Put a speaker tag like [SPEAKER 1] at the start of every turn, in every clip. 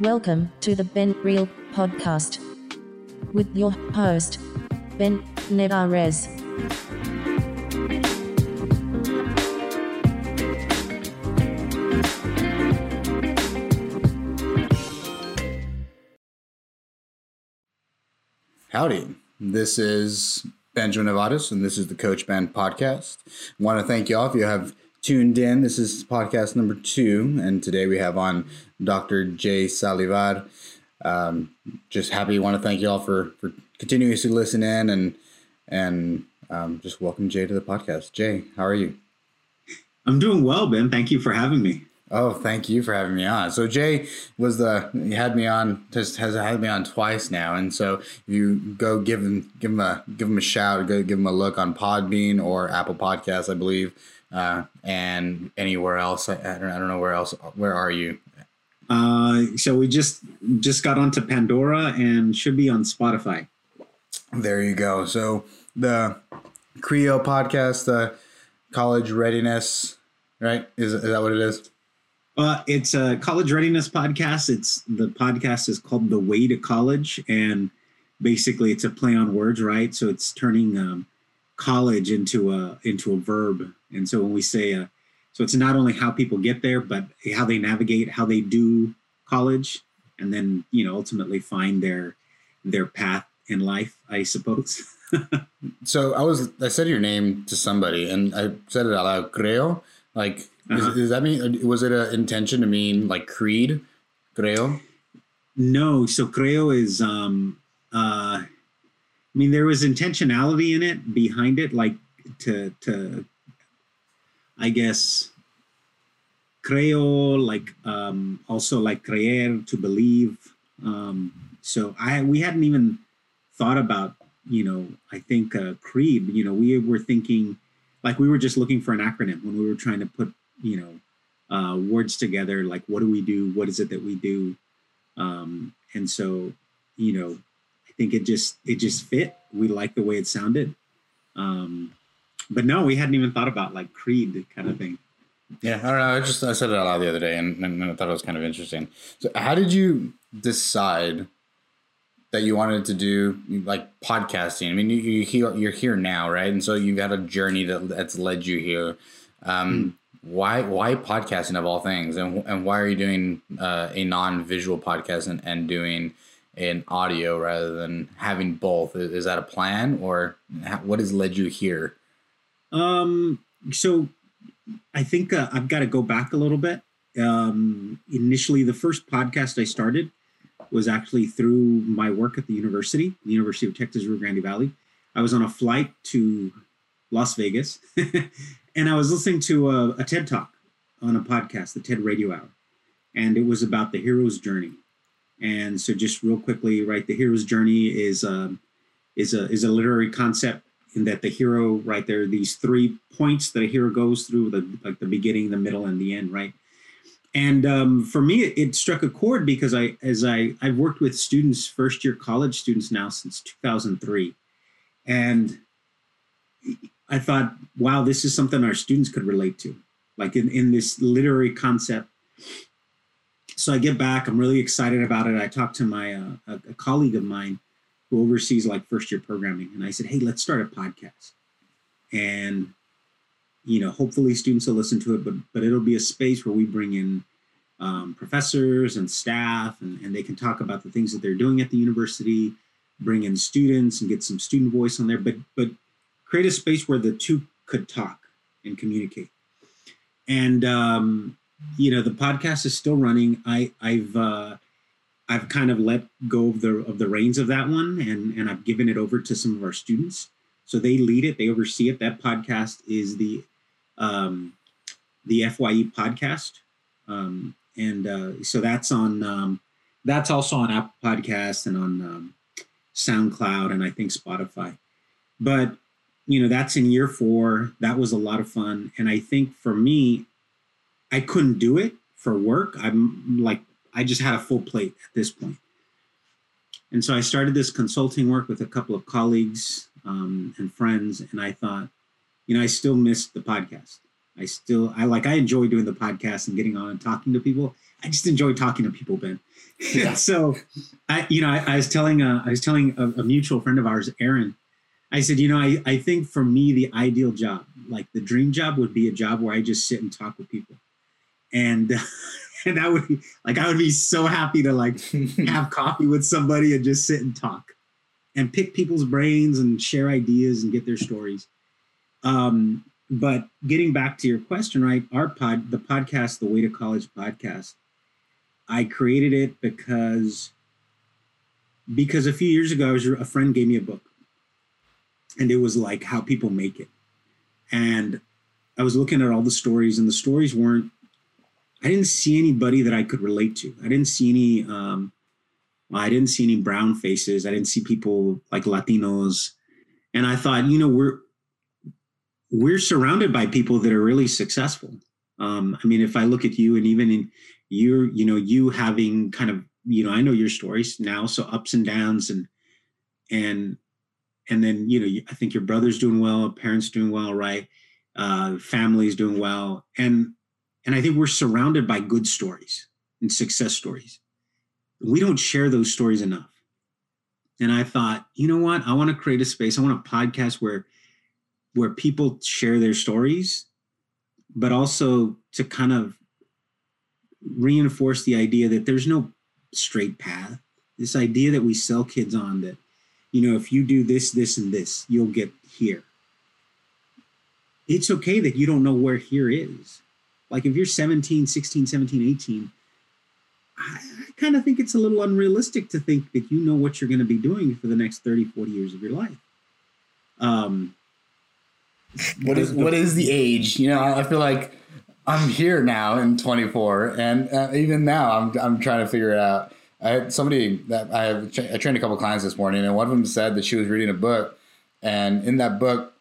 [SPEAKER 1] Welcome to the Ben Real podcast with your host, Ben Nevarez.
[SPEAKER 2] Howdy. This is Benjamin Nevarez, and this is the Coach Ben podcast. I want to thank you all if you have tuned in. This is podcast number two, and today we have on Dr. Jay Saldivar. Um, just happy. Want to thank you all for for continuously listening and and um, just welcome Jay to the podcast. Jay, how are you?
[SPEAKER 3] I'm doing well, Ben. Thank you for having me.
[SPEAKER 2] Oh, thank you for having me on. So Jay was the he had me on just has had me on twice now, and so you go give him give him a give him a shout, go give him a look on Podbean or Apple Podcasts, I believe, uh, and anywhere else. I, I, don't I don't know where else. Where are you?
[SPEAKER 3] Uh, so we just just got onto Pandora and should be on Spotify.
[SPEAKER 2] There you go. So the Creo podcast, the college readiness, right? Is, is that what it is?
[SPEAKER 3] Uh, it's a college readiness podcast. It's the podcast is called The Way to College, and basically it's a play on words, right? So it's turning um, college into a into a verb, and so when we say, uh, so it's not only how people get there, but how they navigate, how they do college, and then you know ultimately find their their path in life, I suppose.
[SPEAKER 2] so I was I said your name to somebody, and I said it out loud, creo, like uh-huh. does that mean was it an intention to mean like creed, creo?
[SPEAKER 3] No, so creo is um uh I mean there was intentionality in it behind it like to to I guess creo like um also like creer to believe. Um so I we hadn't even thought about you know I think uh, creed you know we were thinking like we were just looking for an acronym when we were trying to put you know uh, words together like what do we do? What is it that we do? Um, and so you know think it just it just fit. We like the way it sounded. Um, but no we hadn't even thought about like creed kind of thing.
[SPEAKER 2] Yeah i don't know. I just i said it out loud the other day and, and i thought it was kind of interesting. So how did you decide that you wanted to do like podcasting? I mean you, you here you're here now right? And so you've had a journey that that's led you here. Um, mm why why podcasting of all things? And, and why are you doing uh, a non-visual podcast and, and doing an audio rather than having both. Is, is that a plan or what has led you here?
[SPEAKER 3] Um so i think uh, i've got to go back a little bit. Um initially the first podcast i started was actually through my work at the university the university of texas rio grande valley. I was on a flight to las vegas and I was listening to a, a, TED talk on a podcast, the TED Radio Hour, and it was about the hero's journey. And so, just real quickly, right, the hero's journey is um, is a is a literary concept in that the hero, right, there are these three points that a hero goes through, the like the beginning, the middle, and the end, right. And um, for me, it, it struck a chord because I, as I, I've worked with students, first year college students now since 2003, and I thought, wow, this is something our students could relate to, like in, in this literary concept. So I get back, I'm really excited about it. I talked to my uh, a, colleague of mine who oversees like first year programming, and I said, hey, let's start a podcast, and you know, hopefully students will listen to it, but but it'll be a space where we bring in um, professors and staff, and, and they can talk about the things that they're doing at the university, bring in students and get some student voice on there, but but create a space where the two could talk and communicate. And um, you know, the podcast is still running. I I've uh, I've kind of let go of the of the reins of that one, and and I've given it over to some of our students. So they lead it, they oversee it. That podcast is the um, the FYE podcast, um, and uh, so that's on um, that's also on Apple Podcasts and on um, SoundCloud and I think Spotify. But you know, that's in year four. That was a lot of fun. And I think for me, I couldn't do it for work. I'm like, I just had a full plate at this point. And so I started this consulting work with a couple of colleagues um, and friends. And I thought, you know, I still missed the podcast. I still, I like, I enjoy doing the podcast and getting on and talking to people. I just enjoy talking to people, Ben.
[SPEAKER 2] Yeah.
[SPEAKER 3] so, I, you know, I, I was telling, uh, I was telling a, a mutual friend of ours, Aaron. I said, you know, I, I think for me, the ideal job, like the dream job, would be a job where I just sit and talk with people, and and that would be like I would be so happy to like have coffee with somebody and just sit and talk, and pick people's brains and share ideas and get their stories. Um, but getting back to your question, right? Our pod, the podcast, the Way to College podcast, I created it because because a few years ago, I was, a friend gave me a book, and it was like how people make it, and I was looking at all the stories, and the stories weren't. I didn't see anybody that I could relate to. I didn't see any. Um, I didn't see any brown faces. I didn't see people like Latinos, and I thought, you know, we're we're surrounded by people that are really successful. Um, I mean, if I look at you and even in you're, you know, you having kind of, you know, I know your stories now, so ups and downs and, and, and then, you know, I think your brother's doing well, parents doing well, right? Uh, family's doing well. And, and I think we're surrounded by good stories and success stories. We don't share those stories enough. And I thought, you know what? I want to create a space. I want a podcast where where people share their stories, but also to kind of reinforce the idea that there's no straight path. This idea that we sell kids on that, you know, if you do this, this, and this, you'll get here. It's okay that you don't know where here is. Like if you're 17, 16, 17, 18, I, I kind of think it's a little unrealistic to think that you know what you're going to be doing for the next 30, 40 years of your life. Um,
[SPEAKER 2] what is what is the age? You know, I feel like I'm here now in 24, and uh, even now I'm I'm trying to figure it out. I had somebody that I, have, I trained a couple clients this morning, and one of them said that she was reading a book, and in that book,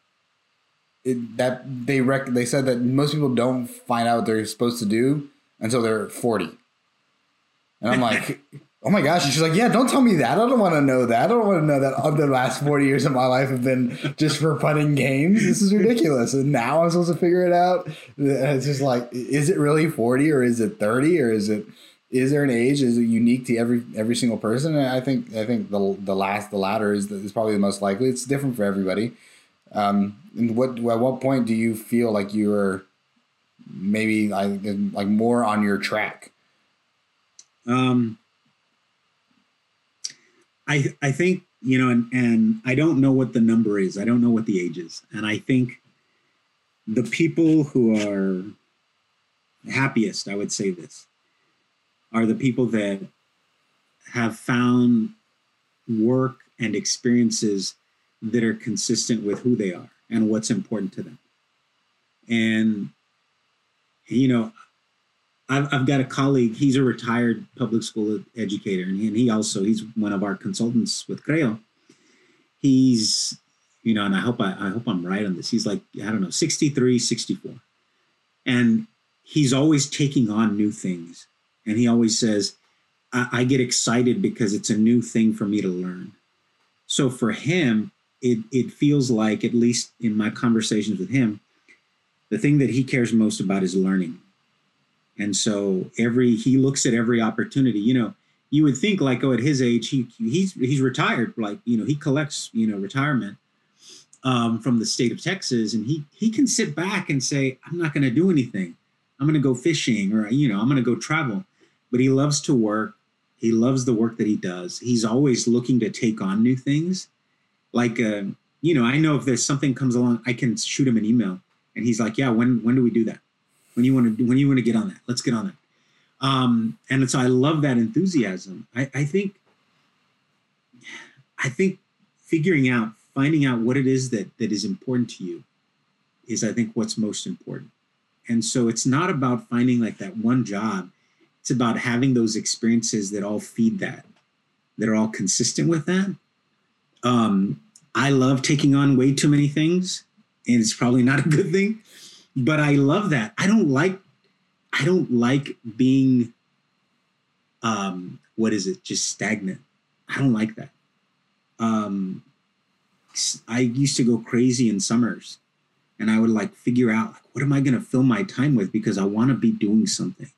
[SPEAKER 2] it, that they rec- they said that most people don't find out what they're supposed to do until they're 40, and I'm like. Oh my gosh. And she's like, yeah, don't tell me that. I don't want to know that. I don't want to know that all the last 40 years of my life have been just for putting games. This is ridiculous. And now I'm supposed to figure it out. And it's just like, is it really 40 or is it 30 or is it, is there an age? Is it unique to every, every single person? And I think, I think the, the last, the latter is, is probably the most likely. It's different for everybody. Um, and what, at what point do you feel like you're maybe like, like more on your track?
[SPEAKER 3] Um, I I think you know, and and I don't know what the number is. I don't know what the age is, and I think the people who are happiest, I would say this, are the people that have found work and experiences that are consistent with who they are and what's important to them. And you know, I've, I've got a colleague. He's a retired public school educator, and he, and he also he's one of our consultants with Creo. He's, you know, and I hope I, I hope I'm right on this. He's like I don't know, 63, 64, and he's always taking on new things, and he always says, I, I get excited because it's a new thing for me to learn. So for him, it it feels like, at least in my conversations with him, the thing that he cares most about is learning and so every he looks at every opportunity. You know, you would think like, oh, at his age, he he's he's retired. Like you know, he collects you know retirement um, from the state of Texas, and he he can sit back and say, I'm not going to do anything. I'm going to go fishing, or you know, I'm going to go travel. But he loves to work. He loves the work that he does. He's always looking to take on new things. Like, uh, you know, I know if there's something comes along, I can shoot him an email, and he's like, "Yeah, when when do we do that?" when you want to when you want to get on that? Let's get on that um and so i love that enthusiasm. I i think i think figuring out finding out what it is that that is important to you is i think what's most important. And so it's not about finding like that one job. It's about having those experiences that all feed that that are all consistent with that um i love taking on way too many things and it's probably not a good thing but I love that. I don't like I don't like being um what is it? Just stagnant. I don't like that. Um I used to go crazy in summers and I would like figure out like what am I going to fill my time with because I want to be doing something.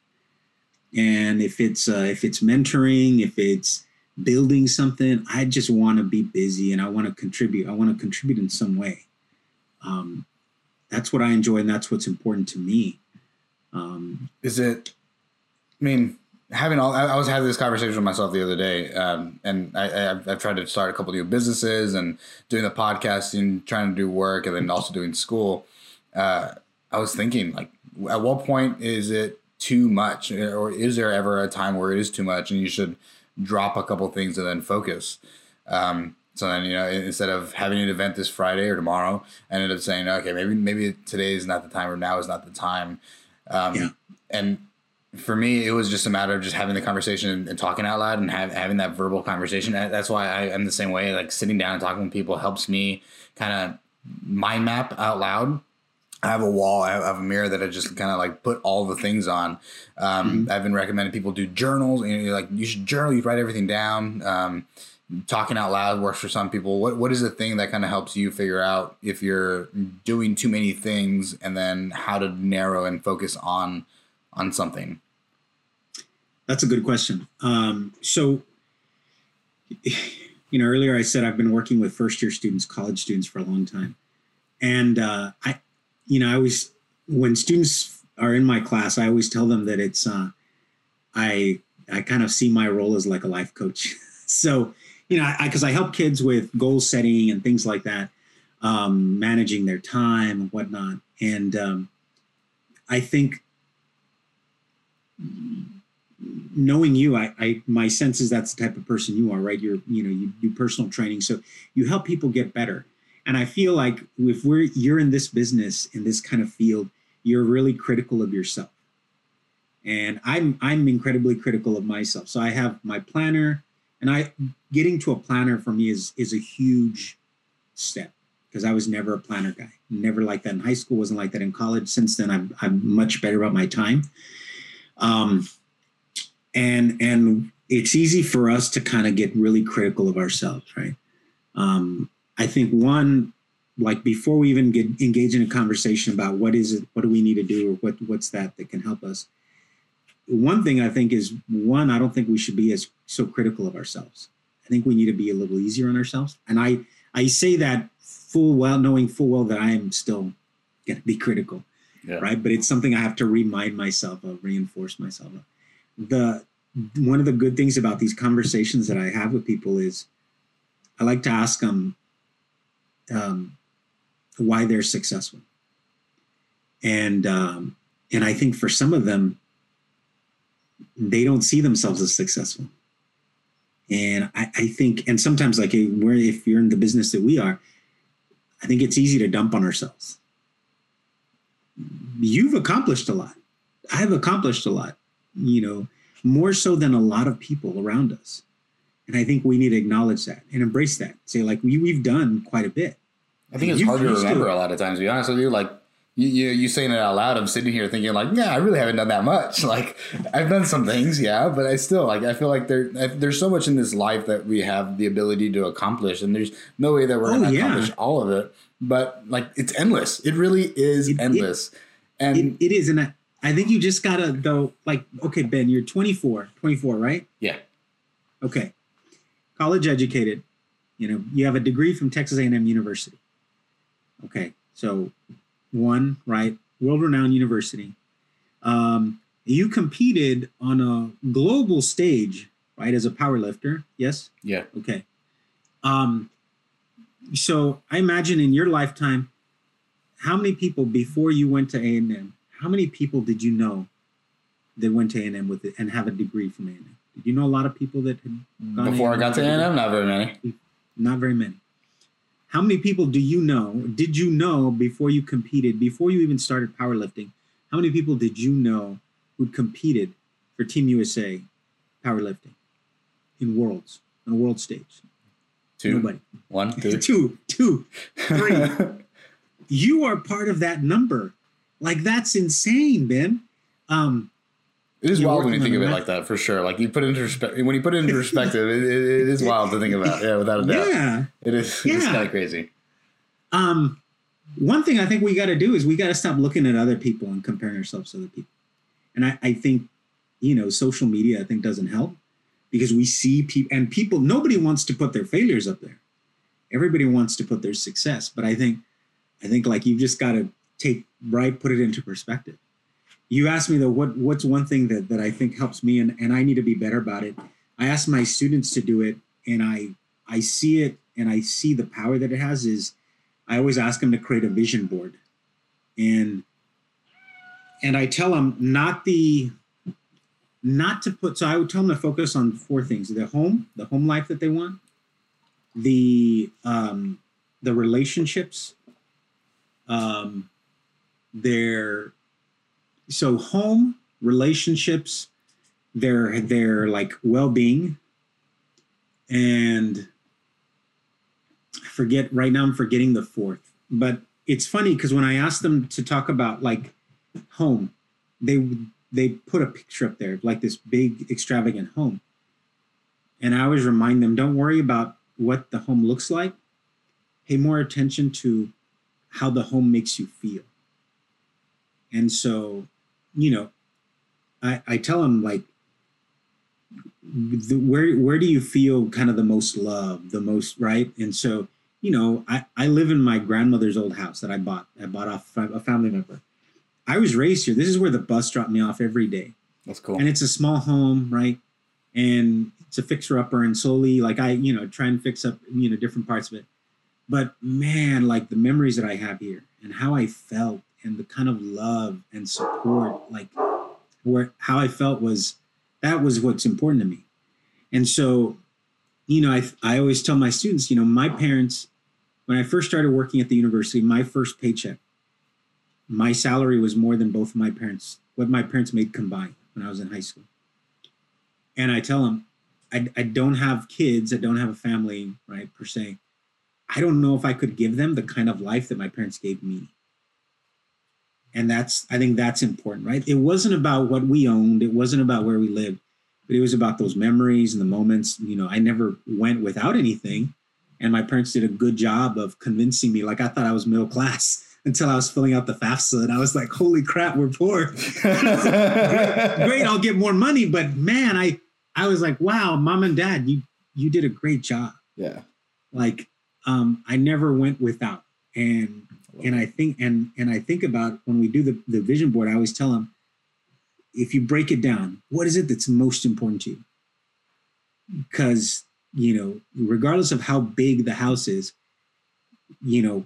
[SPEAKER 3] and if it's uh, if it's mentoring, if it's building something, I just want to be busy and I want to contribute. I want to contribute in some way. Um, that's what I enjoy, and that's what's important to me. Um,
[SPEAKER 2] Is it? I mean, having all I, was having this conversation with myself the other day, um, and I, I've, I've tried to start a couple new businesses and doing the podcasting, trying to do work, and then also doing school. Uh, I was thinking, like, at what point is it too much, or is there ever a time where it is too much, and you should drop a couple things and then focus? Um, so then, you know, instead of having an event this Friday or tomorrow, I ended up saying, okay, maybe maybe today is not the time, or now is not the time. Um,
[SPEAKER 3] Yeah.
[SPEAKER 2] And for me, it was just a matter of just having the conversation and, and talking out loud and have, having that verbal conversation. That's why I am the same way. Like sitting down and talking with people helps me kind of mind map out loud. I have a wall, I have, a mirror that I just kind of like put all the things on. Um, I've been recommending people do journals. You know, like you should journal, you write everything down. Um, talking out loud works for some people. What what is the thing that kind of helps you figure out if you're doing too many things and then how to narrow and focus on on something?
[SPEAKER 3] That's a good question. Um, so, you know, earlier I said I've been working with first year students, college students for a long time. And uh, I, you know, I always, when students are in my class, I always tell them that it's, uh, I, I kind of see my role as like a life coach. so, you know, I, because I, help kids with goal setting and things like that, um, managing their time and whatnot. And um, I think knowing you, I, I my sense is that's the type of person you are, right? You're, you know, you do personal training, so you help people get better. And I feel like if we're you're in this business in this kind of field, you're really critical of yourself. And I'm I'm incredibly critical of myself. So I have my planner, and I getting to a planner for me is is a huge step because I was never a planner guy. Never like that in high school. Wasn't like that in college. Since then, I'm I'm much better about my time. Um, and and it's easy for us to kind of get really critical of ourselves, right? Um, I think one, like before we even get engage in a conversation about what is it, what do we need to do, or what what's that that can help us. One thing I think is one, I don't think we should be as so critical of ourselves. I think we need to be a little easier on ourselves. And I I say that full well, knowing full well that I am still going to be critical,
[SPEAKER 2] Yeah.
[SPEAKER 3] right? But it's something I have to remind myself of, reinforce myself of. The one of the good things about these conversations that I have with people is I like to ask them um, why they're successful, and um, and I think for some of them, they don't see themselves as successful. And I, I think, and sometimes like if you're in the business that we are, I think it's easy to dump on ourselves. You've accomplished a lot. I've accomplished a lot, you know, more so than a lot of people around us. And I think we need to acknowledge that and embrace that. Say, like, we, we've done quite a bit.
[SPEAKER 2] I think it's hard to remember a lot of times. To be honest with you, like you, you you saying it out loud, I'm sitting here thinking like, yeah, I really haven't done that much. Like I've done some things, yeah, but I still like I feel like there there's so much in this life that we have the ability to accomplish, and there's no way that we're
[SPEAKER 3] Oh,
[SPEAKER 2] going to
[SPEAKER 3] yeah.
[SPEAKER 2] accomplish all of it. But like it's endless. It really is
[SPEAKER 3] It- it-
[SPEAKER 2] endless. and
[SPEAKER 3] It, it is. And I, I think you just got to, though, like, okay, Ben, you're 24, 24, right?
[SPEAKER 2] yeah,
[SPEAKER 3] Okay. College educated. You know, you have a degree from Texas A&M University. Okay. So one, right? World-renowned university. Um, you competed on a global stage, right, as a power lifter. Yes?
[SPEAKER 2] yeah.
[SPEAKER 3] Okay. Um, so I imagine in your lifetime, how many people before you went to A and M? How many people did you know that went to A and M with it and have a degree from A and M? Did you know a lot of people that had gone
[SPEAKER 2] Before I got to
[SPEAKER 3] a?
[SPEAKER 2] Not very many.
[SPEAKER 3] Not very many. How many people do you know? Did you know before you competed, before you even started powerlifting? How many people did you know who competed for Team USA powerlifting in worlds on a world stage?
[SPEAKER 2] Two,
[SPEAKER 3] Nobody.
[SPEAKER 2] one, two.
[SPEAKER 3] Two, two, three. you are part of that number. Like that's insane, Ben. Um,
[SPEAKER 2] It is wild when you think of it like that, for sure. Like you put it into perspective. When you put it into perspective, it, it, it is wild to think about. Yeah, without a doubt,
[SPEAKER 3] yeah.
[SPEAKER 2] it is. It's kind of crazy.
[SPEAKER 3] Um, one thing I think we got to do is we got to stop looking at other people and comparing ourselves to other people. And I, I think you know, social media I think doesn't help because we see people and people nobody wants to put their failures up there. Everybody wants to put their success, but I think I think like you've just got to take right put it into perspective. You asked me though what what's one thing that that I think helps me and and I need to be better about it. I ask my students to do it and I I see it and I see the power that it has is I always ask them to create a vision board. And and I tell them not the not to put so I would tell them to focus on four things: the home, the home life that they want, the um, the relationships, um, their so home relationships, their their like well being, and I forget right now. I'm forgetting the fourth, but it's funny because when I asked them to talk about like home, they they put a picture up there like this big extravagant home and i always remind them don't worry about what the home looks like pay more attention to how the home makes you feel and so you know i i tell them like the, where where do you feel kind of the most love the most right and so you know i i live in my grandmother's old house that i bought i bought off a family member I was raised here. This is where the bus dropped me off every day.
[SPEAKER 2] That's cool.
[SPEAKER 3] And it's a small home, right? And it's a fixer upper, and slowly, like I, you know, try and fix up, you know, different parts of it. But man, like the memories that I have here and how I felt and the kind of love and support, like where how I felt was that was what's important to me. And so, you know, I I always tell my students, you know, my parents, when I first started working at the university, my first paycheck my salary was more than both of my parents, what my parents made combined when I was in high school. And I tell them, I, I don't have kids, I don't have a family, right, per se. I don't know if I could give them the kind of life that my parents gave me. And that's, I think that's important, right? It wasn't about what we owned, it wasn't about where we lived, but it was about those memories and the moments. You know, I never went without anything. And my parents did a good job of convincing me, like I thought I was middle class until I was filling out the FAFSA and I was like, holy crap, we're poor. great, great, I'll get more money. But man, I I was like, wow, mom and dad, you you did a great job.
[SPEAKER 2] Yeah.
[SPEAKER 3] Like um, I never went without. And and I think and and I think about when we do the, the vision board, I always tell them, if you break it down, what is it that's most important to you? Because, you know, regardless of how big the house is, you know,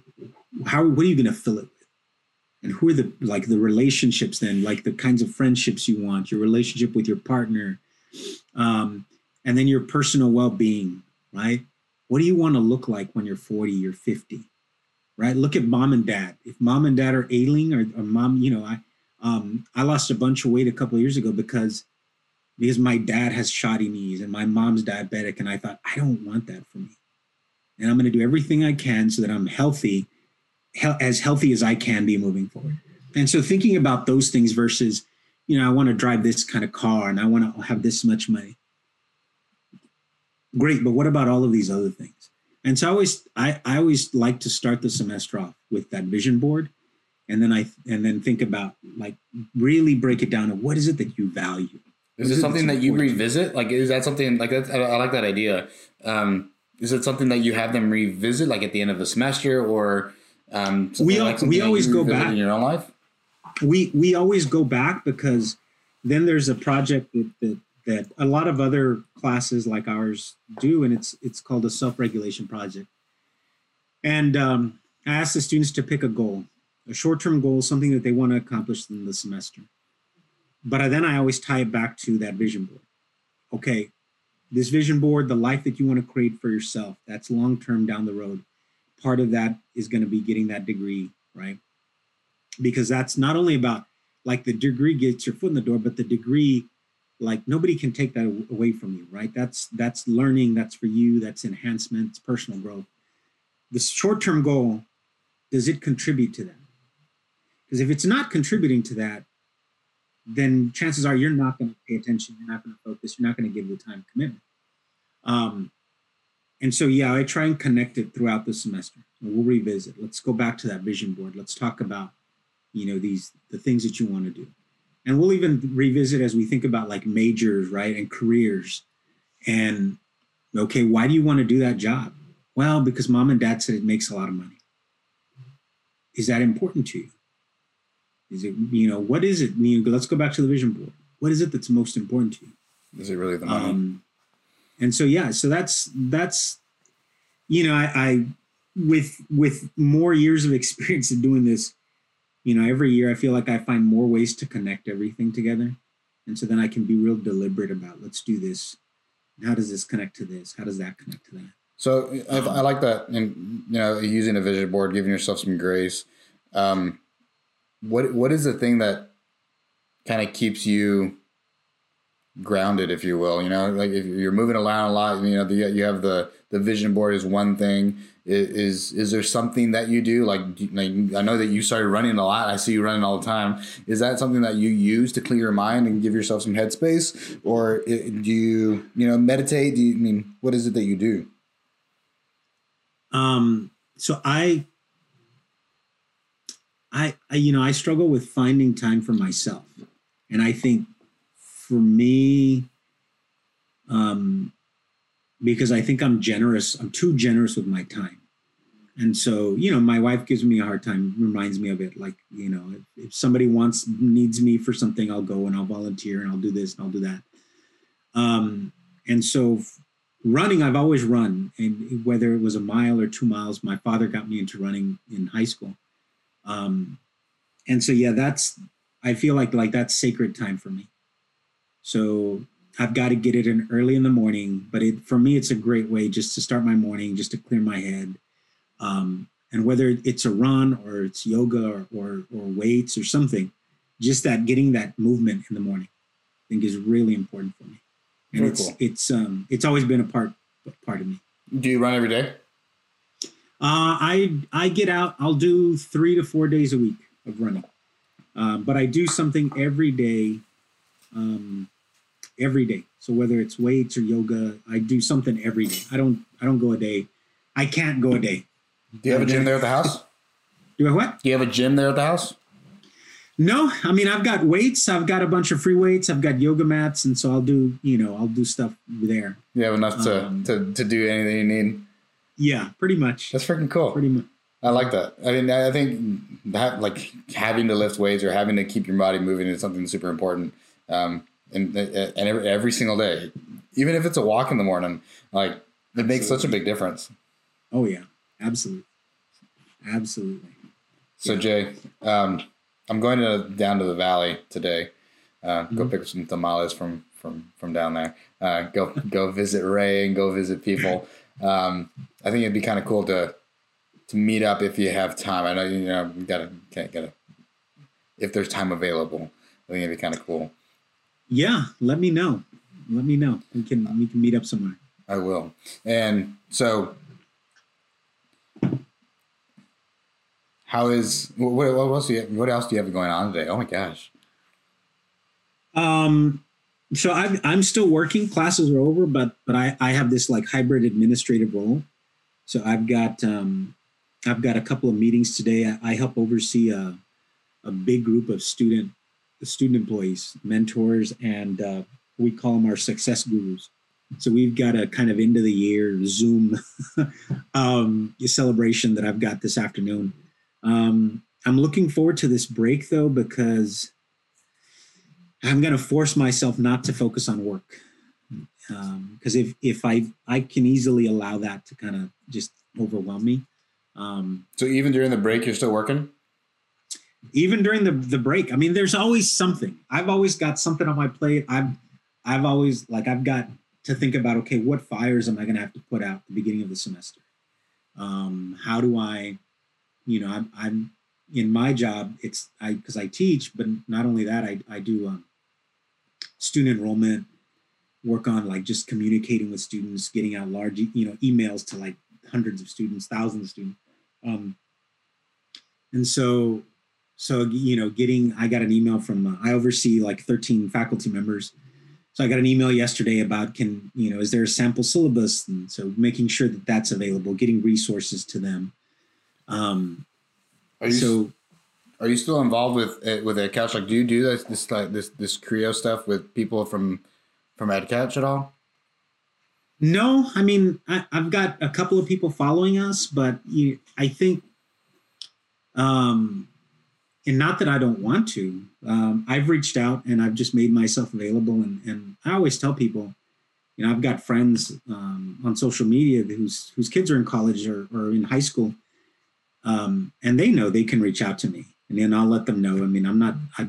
[SPEAKER 3] how what are you going to fill it with? And who are the like the relationships then like the kinds of friendships you want your relationship with your partner um, and then your personal well-being right? What do you want to look like when you're 40 or 50 right look at mom and dad if mom and dad are ailing or, or mom you know i um, i lost a bunch of weight a couple of years ago because because my dad has shoddy knees and my mom's diabetic and i thought i don't want that for me and i'm going to do everything i can so that i'm healthy as healthy as I can be moving forward. And so thinking about those things versus, you know, I want to drive this kind of car and I want to have this much money. Great, but what about all of these other things? And so I always I, I always like to start the semester off with that vision board. And then I and then think about like really break it down to what is it that you value?
[SPEAKER 2] Is it something that you revisit? Like, is that something like that? I like that idea. Um, is it something that you have them revisit, like at the end of the semester, or um,
[SPEAKER 3] we like we always go back
[SPEAKER 2] in your own life.
[SPEAKER 3] We we always go back because then there's a project that, that that a lot of other classes like ours do, and it's it's called a self regulation project. And um, I ask the students to pick a goal, a short term goal, something that they want to accomplish in the semester. But then I always tie it back to that vision board. Okay, this vision board, the life that you want to create for yourself, that's long term down the road part of that is going to be getting that degree, right? Because that's not only about like the degree gets your foot in the door, but the degree, like nobody can take that away from you, right? That's that's learning, that's for you, that's enhancement, it's personal growth. The short-term goal, does it contribute to that? Because if it's not contributing to that, then chances are you're not going to pay attention, you're not going to focus, you're not going to give the time commitment. Um, and so, yeah, I try and connect it throughout the semester. We'll revisit. Let's go back to that vision board. Let's talk about, you know, these the things that you want to do. And we'll even revisit as we think about like majors, right, and careers. And okay, why do you want to do that job? Well, because mom and dad said it makes a lot of money. Is that important to you? Is it, you know, what is it? You know, let's go back to the vision board. What is it that's most important to you?
[SPEAKER 2] Is it really the money?
[SPEAKER 3] Um, and so yeah, so that's that's you know, I, I with with more years of experience in doing this, you know, every year I feel like I find more ways to connect everything together. And so then I can be real deliberate about let's do this. How does this connect to this? How does that connect to that?
[SPEAKER 2] So I, I like that, and you know, using a vision board, giving yourself some grace. Um, what what is the thing that kind of keeps you grounded, if you will? You know, like if you're moving around a lot, you know, the, you have the the vision board is one thing. Is is there something that you do? Like, I know that you started running a lot. I see you running all the time. Is that something that you use to clear your mind and give yourself some headspace, or do you you know meditate? Do you I mean what is it that you do?
[SPEAKER 3] Um, so I, I, I, you know, I struggle with finding time for myself, and I think for me, um, because I think I'm generous, I'm too generous with my time, and so you know, my wife gives me a hard time, reminds me of it. Like you know, if, if somebody wants needs me for something, I'll go and I'll volunteer and I'll do this and I'll do that. Um, and so running i've always run and whether it was a mile or two miles my father got me into running in high school um, and so yeah that's i feel like like that's sacred time for me so i've got to get it in early in the morning but it for me it's a great way just to start my morning just to clear my head um, and whether it's a run or it's yoga or, or, or weights or something just that getting that movement in the morning i think is really important for me and
[SPEAKER 2] Very
[SPEAKER 3] it's
[SPEAKER 2] cool.
[SPEAKER 3] it's um it's always been a part part of me.
[SPEAKER 2] Do you run every day?
[SPEAKER 3] Uh, I I get out. I'll do three to four days a week of running, um, but I do something every day. Um, every day. So whether it's weights or yoga, I do something every day. I don't I don't go a day. I can't go a day.
[SPEAKER 2] Do you have a gym there at the house?
[SPEAKER 3] Do I what?
[SPEAKER 2] Do you have a gym there at the house?
[SPEAKER 3] No, I mean I've got weights. I've got a bunch of free weights. I've got yoga mats, and so I'll do you know I'll do stuff there.
[SPEAKER 2] You have enough to,
[SPEAKER 3] Um,
[SPEAKER 2] to, to do anything you need.
[SPEAKER 3] Yeah, pretty much.
[SPEAKER 2] That's freaking cool.
[SPEAKER 3] Pretty much.
[SPEAKER 2] I like that. I mean, I think that like having to lift weights or having to keep your body moving is something super important. Um, and and every, every single day, even if it's a walk in the morning, like it makes such a big difference.
[SPEAKER 3] Oh yeah, absolutely, absolutely.
[SPEAKER 2] So
[SPEAKER 3] Yeah.
[SPEAKER 2] Jay, um, I'm going to down to the valley today. Uh, Go
[SPEAKER 3] Mhm.
[SPEAKER 2] pick up some tamales from from from down there. Uh, go go visit Ray and go visit people. Um, I think it'd be kind of cool to to meet up if you have time. I know you know you gotta can't gotta if there's time available. I think it'd be kind of cool.
[SPEAKER 3] Yeah, let me know. Let me know. We can we can meet up somewhere.
[SPEAKER 2] I will. And so, how is what, what else? Do you, what else do you have going on today? Oh my gosh!
[SPEAKER 3] Um, so I'm I'm still working. Classes are over, but but I I have this like hybrid administrative role. So I've got um I've got a couple of meetings today. I, I help oversee a a big group of student student employees, mentors, and uh, we call them our success gurus. So we've got a kind of end of the year Zoom um, celebration that I've got this afternoon. Um, I'm looking forward to this break though because I'm going to force myself not to focus on work because if if I I can easily allow that to kind of just overwhelm me. Um,
[SPEAKER 2] So even during the break, you're still working.
[SPEAKER 3] Even during the the break, I mean, there's always something. I've always got something on my plate. I've I've always like I've got to think about okay, what fires am I going to have to put out at the beginning of the semester? Um, how do I, you know, I'm I'm in my job. It's I because I teach, but not only that, I I do um, student enrollment, work on like just communicating with students, getting out large you know emails to like hundreds of students, thousands of students. Um, and so so you know getting i got an email from uh, i oversee like 13 faculty members so i got an email yesterday about can you know is there a sample syllabus and so making sure that that's available getting resources to them um
[SPEAKER 2] Are you
[SPEAKER 3] so
[SPEAKER 2] Are you still involved with uh, with EdCouch? Like, do you do this this like this this Creo stuff with people from from EdCouch at all?
[SPEAKER 3] No, I mean I, have got a couple of people following us, but you, I think, um, and not that I don't want to. Um, I've reached out and I've just made myself available, and and I always tell people, you know, I've got friends um, on social media whose whose kids are in college or, or in high school, um, and they know they can reach out to me, and then I'll let them know. I mean, I'm not I,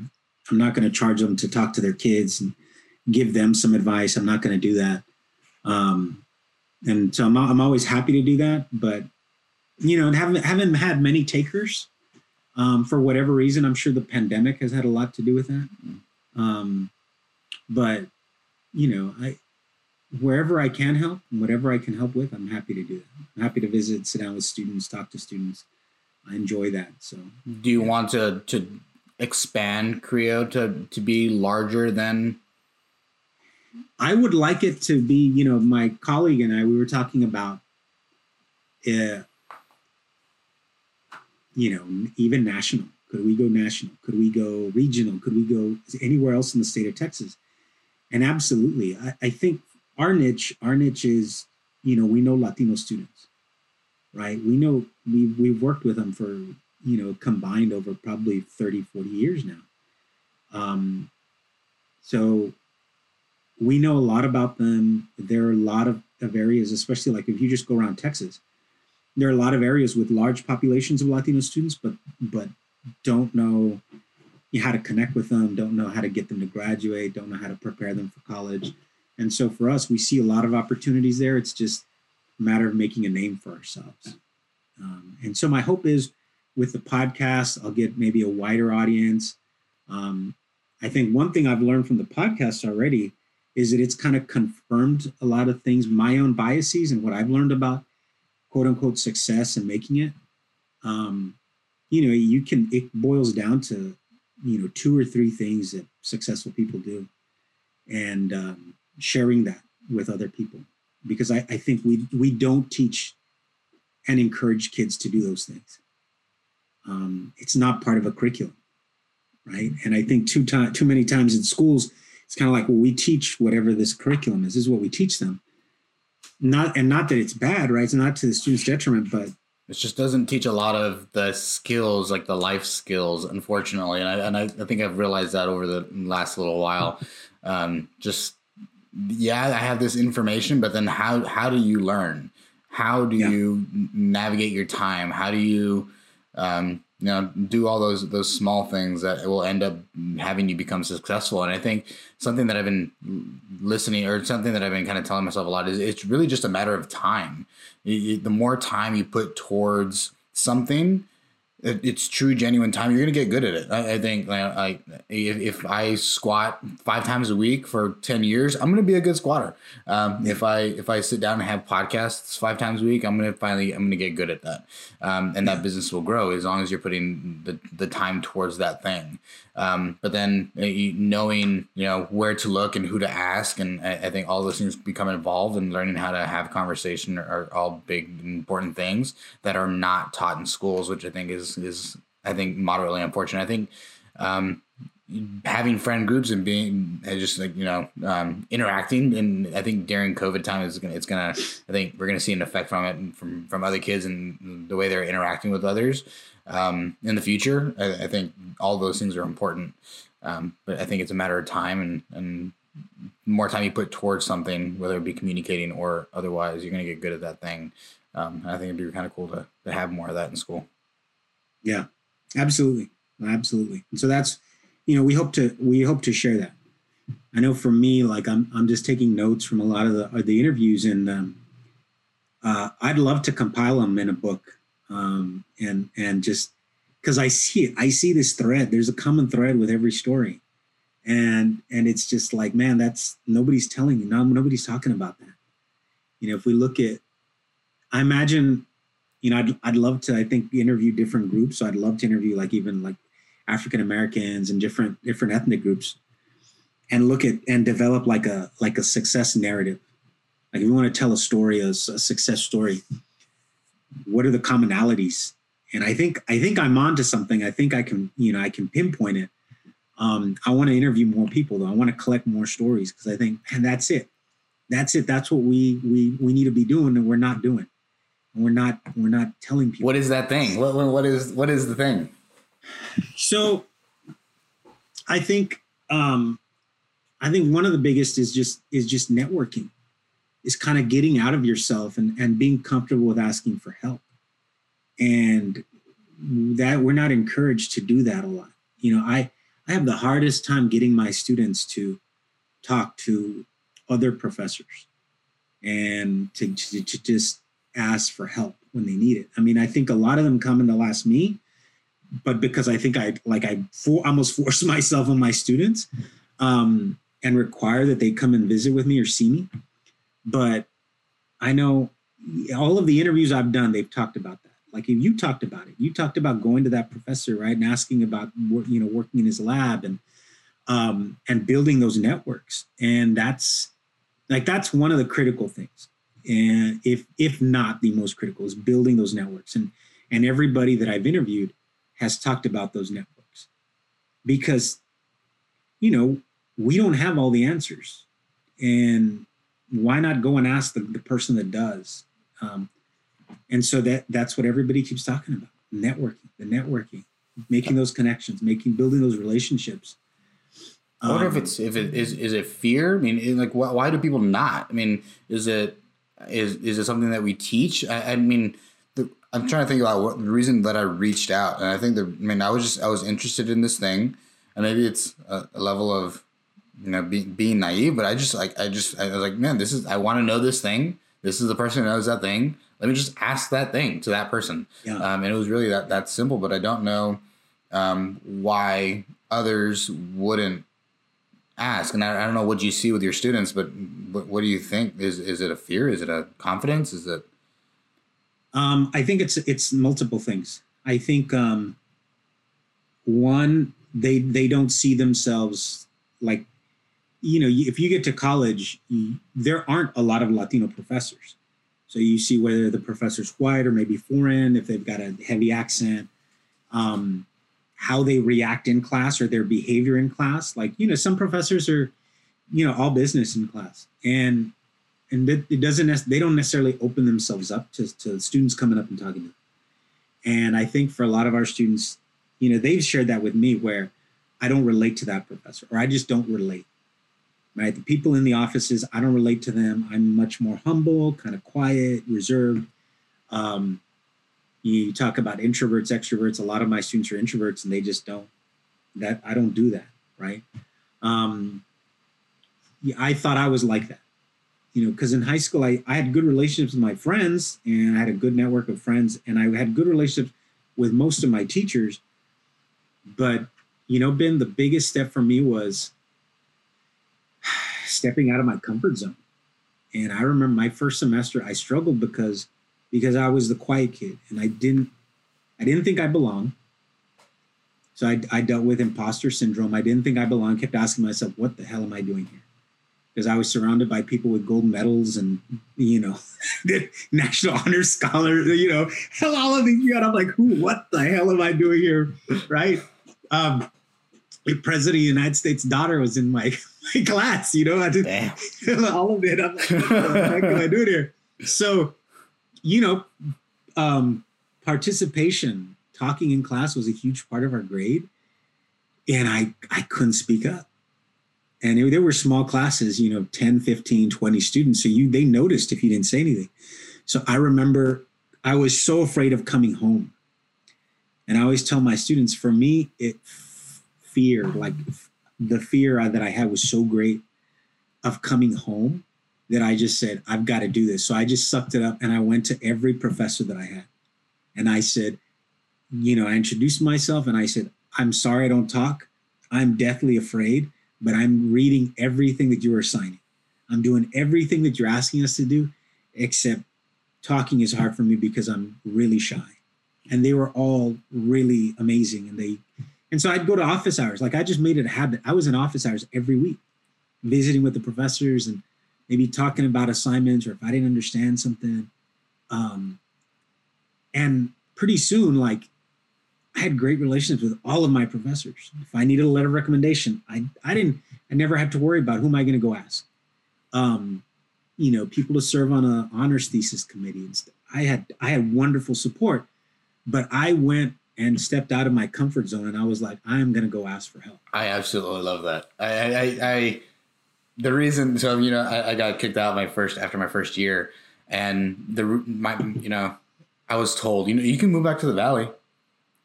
[SPEAKER 3] I'm not going to charge them to talk to their kids and give them some advice. I'm not going to do that. Um, and so I'm, I'm always happy to do that, but you know, haven't haven't had many takers um, for whatever reason. I'm sure the pandemic has had a lot to do with that. Um, but you know, I wherever I can help, and whatever I can help with, I'm happy to do that. I'm happy to visit, sit down with students, talk to students. I enjoy that. So,
[SPEAKER 2] do you yeah. want to to expand Creo to to be larger than
[SPEAKER 3] I would like it to be, you know, my colleague and I, we were talking about, uh, you know, even national. Could we go national? Could we go regional? Could we go anywhere else in the state of Texas? And absolutely, I, I think our niche, our niche is, you know, we know Latino students, right? We know we we've worked with them for, you know, combined over probably 30, 40 years now. Um, so we know a lot about them. There are a lot of, of areas, especially like if you just go around Texas, there are a lot of areas with large populations of Latino students, but but don't know how to connect with them, don't know how to get them to graduate, don't know how to prepare them for college. And so for us, we see a lot of opportunities there. It's just a matter of making a name for ourselves. Um, and so my hope is with the podcast, I'll get maybe a wider audience. Um, I think one thing I've learned from the podcast already is that it's kind of confirmed a lot of things, my own biases and what I've learned about quote unquote success and making it. Um, you know, you can, it boils down to, you know, two or three things that successful people do and um, sharing that with other people. Because I, I think we, we don't teach and encourage kids to do those things. Um, it's not part of a curriculum, right? And I think too, time, too many times in schools, it's kind of like well we teach whatever this curriculum is this is what we teach them not and not that it's bad right? It's not to the student's detriment but
[SPEAKER 2] it just doesn't teach a lot of the skills like the life skills unfortunately. And i, and I, I think i've realized that over the last little while. Um, just yeah i have this information but then how how do you learn? How do yeah. you navigate your time? How do you um, you know do all those those small things that will end up having you become successful. And i think something that i've been listening or something that i've been kind of telling myself a lot is it's really just a matter of time. You, you, the more time you put towards something it's true genuine time. You're gonna get good at it. I, I think like, if, if, i squat five times a week for 10 years i'm gonna be a good squatter. Um, if i if i sit down and have podcasts five times a week i'm gonna finally i'm gonna get good at that. Um, and that business will grow as long as you're putting the, the time towards that thing um, but then uh, knowing you know where to look and who to ask and I, I think all those things become involved and learning how to have conversation are all big important things that are not taught in schools which i think is is I think moderately unfortunate. I think um, having friend groups and being just like you know um, interacting and I think during COVID time is gonna it's gonna I think we're gonna see an effect from it from from other kids and the way they're interacting with others um, in the future. I, I, think all those things are important, um, but I think it's a matter of time and and more time you put towards something, whether it be communicating or otherwise, you're gonna get good at that thing. Um, I think it'd be kind of cool to, to have more of that in school.
[SPEAKER 3] Yeah, absolutely, absolutely. And so that's, you know, we hope to we hope to share that. I know for me, like I'm I'm just taking notes from a lot of the the interviews, and um, uh, I'd love to compile them in a book, um, and and just because I see it, I see this thread. There's a common thread with every story, and and it's just like, man, that's nobody's telling you. No, nobody's talking about that. You know, if we look at, I imagine you know, I'd, I'd love to, I think, interview different groups. So I'd love to interview like even like African Americans and different different ethnic groups, and look at and develop like a like a success narrative. Like if you want to tell a story, a, a success story, what are the commonalities and I think I think I'm onto something. I think I can you know I can pinpoint it. Um, I want to interview more people though. I want to collect more stories because I think and that's it. That's it. That's what we we we need to be doing, and we're not doing. And we're not we're not telling people.
[SPEAKER 2] What is that thing? What what is what is the thing?
[SPEAKER 3] So, I think um, I think one of the biggest is just is just networking, is kind of getting out of yourself and and being comfortable with asking for help, and that we're not encouraged to do that a lot. You know, I I have the hardest time getting my students to talk to other professors and to, to, to just ask for help when they need it. I mean, I think a lot of them come in to ask me, but because I think I like I for, almost force myself on my students um, and require that they come and visit with me or see me. But I know all of the interviews I've done, they've talked about that. Like if you talked about it, you talked about going to that professor, right, and asking about you know working in his lab and um, and building those networks. And that's like that's one of the critical things and if if not the most critical is building those networks and and everybody that i've interviewed has talked about those networks because you know we don't have all the answers and why not go and ask the, the person that does um, and so that that's what everybody keeps talking about networking the networking making those connections making building those relationships
[SPEAKER 2] I wonder um, if it's if it is is it fear? I mean, like why, why do people not? I mean, is it is is it something that we teach? I, I mean, the, I'm trying to think about what the reason that I reached out, and I think the I mean I was just I was interested in this thing, and maybe it's a, a level of you know being being naive, but I just like I just I was like man, this is I want to know this thing. This is the person who knows that thing. Let me just ask that thing to that person. Yeah. Um, and it was really that that simple, but I don't know um, why others wouldn't ask and I, I, don't know what you see with your students but, but what do you think is is it a fear is it a confidence is it
[SPEAKER 3] um, i think it's it's multiple things i think um, one they they don't see themselves like you know if you get to college there aren't a lot of latino professors so you see whether the professor's white or maybe foreign if they've got a heavy accent um, how they react in class or their behavior in class. Like, you know, some professors are, you know, all business in class. And and it, it doesn't they don't necessarily open themselves up to, to students coming up and talking to them. And I think for a lot of our students, you know, they've shared that with me where I don't relate to that professor or I just don't relate. Right. The people in the offices, I don't relate to them. I'm much more humble, kind of quiet, reserved. Um, you talk about introverts, extroverts. A lot of my students are introverts, and they just don't. That I don't do that, right? Um, I thought I was like that, you know, because in high school I, I had good relationships with my friends, and I had a good network of friends, and I had good relationships with most of my teachers. But you know, Ben, the biggest step for me was stepping out of my comfort zone. And I remember my first semester, I struggled because because I was the quiet kid and I didn't I didn't think I belonged. So I, I dealt with imposter syndrome. I didn't think I belonged. Kept asking myself, what the hell am I doing here? Because I was surrounded by people with gold medals and you know, national honor scholar, you know, hell, all of these. And I'm like, who? What the hell am I doing here? Right? Um, the president of the United States' daughter was in my, my class. You know, I did all of it. I'm like, what the heck am I doing here? So you know, um, participation, talking in class was a huge part of our grade. And I, I couldn't speak up. And it, there were small classes, you know, 10, 15, 20 students. So you, they noticed if you didn't say anything. So I remember I was so afraid of coming home. And I always tell my students, for me, it fear, like the fear that I had was so great of coming home that I just said, I've got to do this. So I just sucked it up and I went to every professor that I had. And I said, you know, I introduced myself and I said, I'm sorry I don't talk. I'm deathly afraid, but I'm reading everything that you are assigning. I'm doing everything that you're asking us to do, except talking is hard for me because I'm really shy. And they were all really amazing. And they, and so I'd go to office hours. Like I just made it a habit. I was in office hours every week, visiting with the professors and maybe talking about assignments or if I didn't understand something. Um, and pretty soon, like I had great relationships with all of my professors. If I needed a letter of recommendation, I I didn't I never had to worry about who am I going to go ask. Um, you know, people to serve on a honors thesis committee. I had I had wonderful support, but I went and stepped out of my comfort zone and I was like, I am going to go ask for help.
[SPEAKER 2] I absolutely love that. I, I, I, the reason, so, you know, I, I got kicked out my first, after my first year and the, my, you know, I was told, you know, you can move back to the Valley.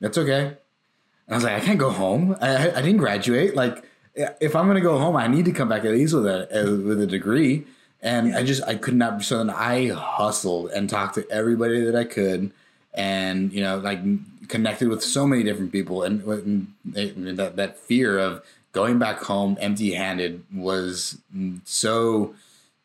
[SPEAKER 2] That's okay. And I was like, I can't go home. I, I didn't graduate. Like, if I'm going to go home, I need to come back at least with a, with a degree. And I just, I could not. So then I hustled and talked to everybody that I could and, you know, like connected with so many different people, and, and that that fear of going back home empty handed was so,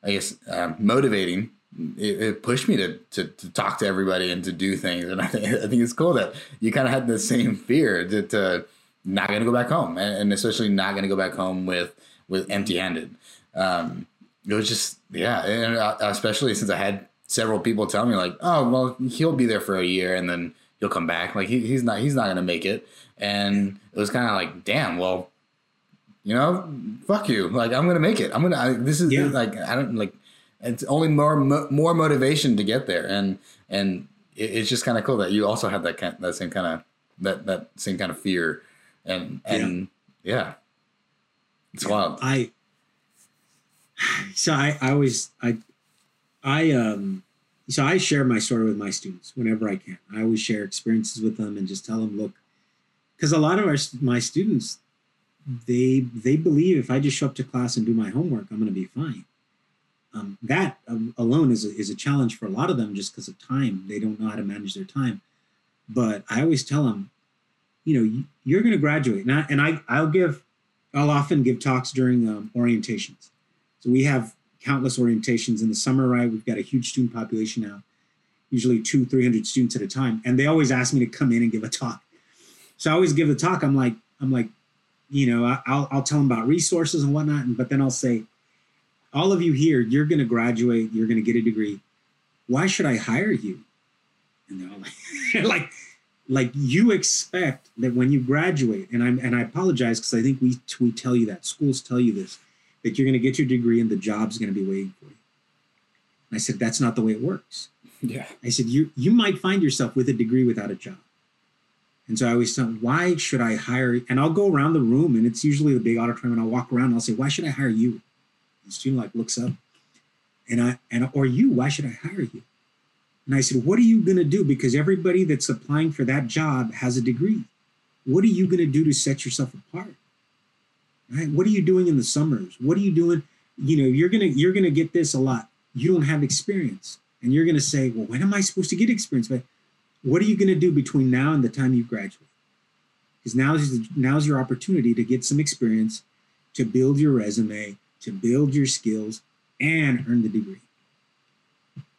[SPEAKER 2] I guess, uh, motivating. It, it, pushed me to, to, to talk to everybody and to do things, and I think I think it's cool that you kind of had the same fear to not going to go back home, and, and especially not going to go back home with with empty handed. Um, it was just yeah, and uh, especially since I had several people tell me like, oh well, he'll be there for a year and then he'll come back. Like he, he's not he's not gonna make it. And it was kind of like, damn, well, you know, fuck you. Like I'm gonna make it. I'm gonna. I, this is yeah. like I don't like. It's only more more motivation to get there, and and it, it's just kind of cool that you also have that kind that same kind of that that same kind of fear, and and yeah, yeah. it's wild.
[SPEAKER 3] I so I I always I I um so I share my story with my students whenever I can. I always share experiences with them and just tell them, look, because a lot of our my students, they they believe if I just show up to class and do my homework, I'm going to be fine. Um, that um, alone is a, is a challenge for a lot of them just because of time. They don't know how to manage their time. But I always tell them, you know, you're going to graduate, and I, and I I'll give, I'll often give talks during um, orientations. So we have countless orientations in the summer, right? We've got a huge student population now, usually two, 300 students at a time. And they always ask me to come in and give a talk. So I always give the talk. I'm like, I'm like, you know, I'll, I'll tell them about resources and whatnot. And, But then I'll say, all of you here, you're going to graduate, you're going to get a degree. Why should I hire you? And they're all like, like, like you expect that when you graduate, and I'm and I apologize because I think we we tell you that schools tell you this that you're going to get your degree and the job's going to be waiting for you. And I said, that's not the way it works.
[SPEAKER 2] Yeah.
[SPEAKER 3] I said, you you might find yourself with a degree without a job. And so I always thought, why should I hire? And I'll go around the room, and it's usually the big auditorium, and I'll walk around and I'll say, why should I hire you? And the student like looks up, and I and or you, why should I hire you? And I said, what are you going to do? Because everybody that's applying for that job has a degree. What are you going to do to set yourself apart? Right? What are you doing in the summers? What are you doing? You know, you're gonna you're gonna get this a lot. You don't have experience, and you're gonna say, well, when am I supposed to get experience? But what are you gonna do between now and the time you graduate? Because now's now's your opportunity to get some experience, to build your resume, to build your skills, and earn the degree.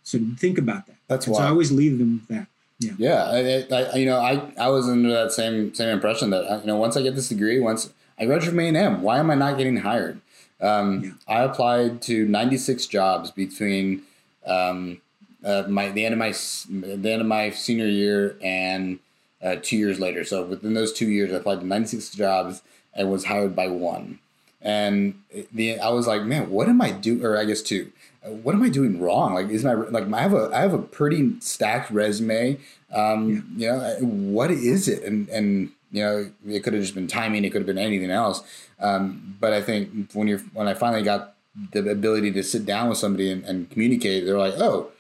[SPEAKER 3] So think about that.
[SPEAKER 2] That's why
[SPEAKER 3] so I always leave them with that. Yeah.
[SPEAKER 2] Yeah. I, I, you know, I, I was under that same, same impression that, you know, once I get this degree, once I graduated from A&M. Why am I not getting hired? Um, yeah. I applied to 96 jobs between um, uh, my the end of my the end of my senior year and uh, two years later. So within those two years, I applied to 96 jobs and was hired by one. And the I was like, man, what am I doing? Or I guess two. What am I doing wrong? Like, is my like I have a I have a pretty stacked resume. Um, yeah. You know, what is it? And and you know, it could have just been timing. It could have been anything else. Um, but I think when you're when I finally got the ability to sit down with somebody and, and communicate, they're like, oh,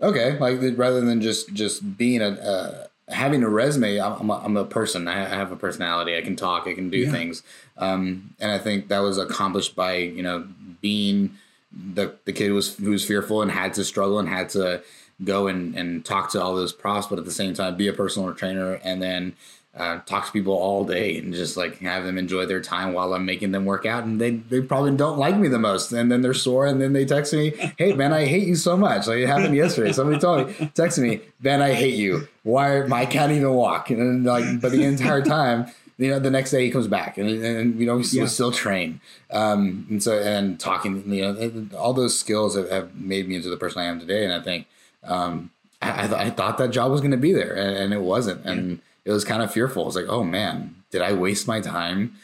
[SPEAKER 2] okay. Like rather than just just being a uh, having a resume, I'm a, I'm a person. I have a personality. I can talk. I can do yeah. things. Um, and I think that was accomplished by you know being the the kid who was who was fearful and had to struggle and had to go and, and talk to all those profs, but at the same time be a personal trainer and then uh, talk to people all day and just like have them enjoy their time while I'm making them work out. And they, they probably don't like me the most. And then they're sore. And then they text me, Hey, Ben, I hate you so much. Like it happened yesterday. Somebody told me, texted me, Ben, I hate you. Why? I can't even walk. And then, like, but the entire time, you know, the next day he comes back and, and you know, we yeah. still train. Um, and so, and talking, you know, all those skills have, have made me into the person I am today. And I think, um, I, I, th- I thought that job was going to be there and, and, it wasn't. And it was kind of fearful. It's like, oh man, did I waste my time?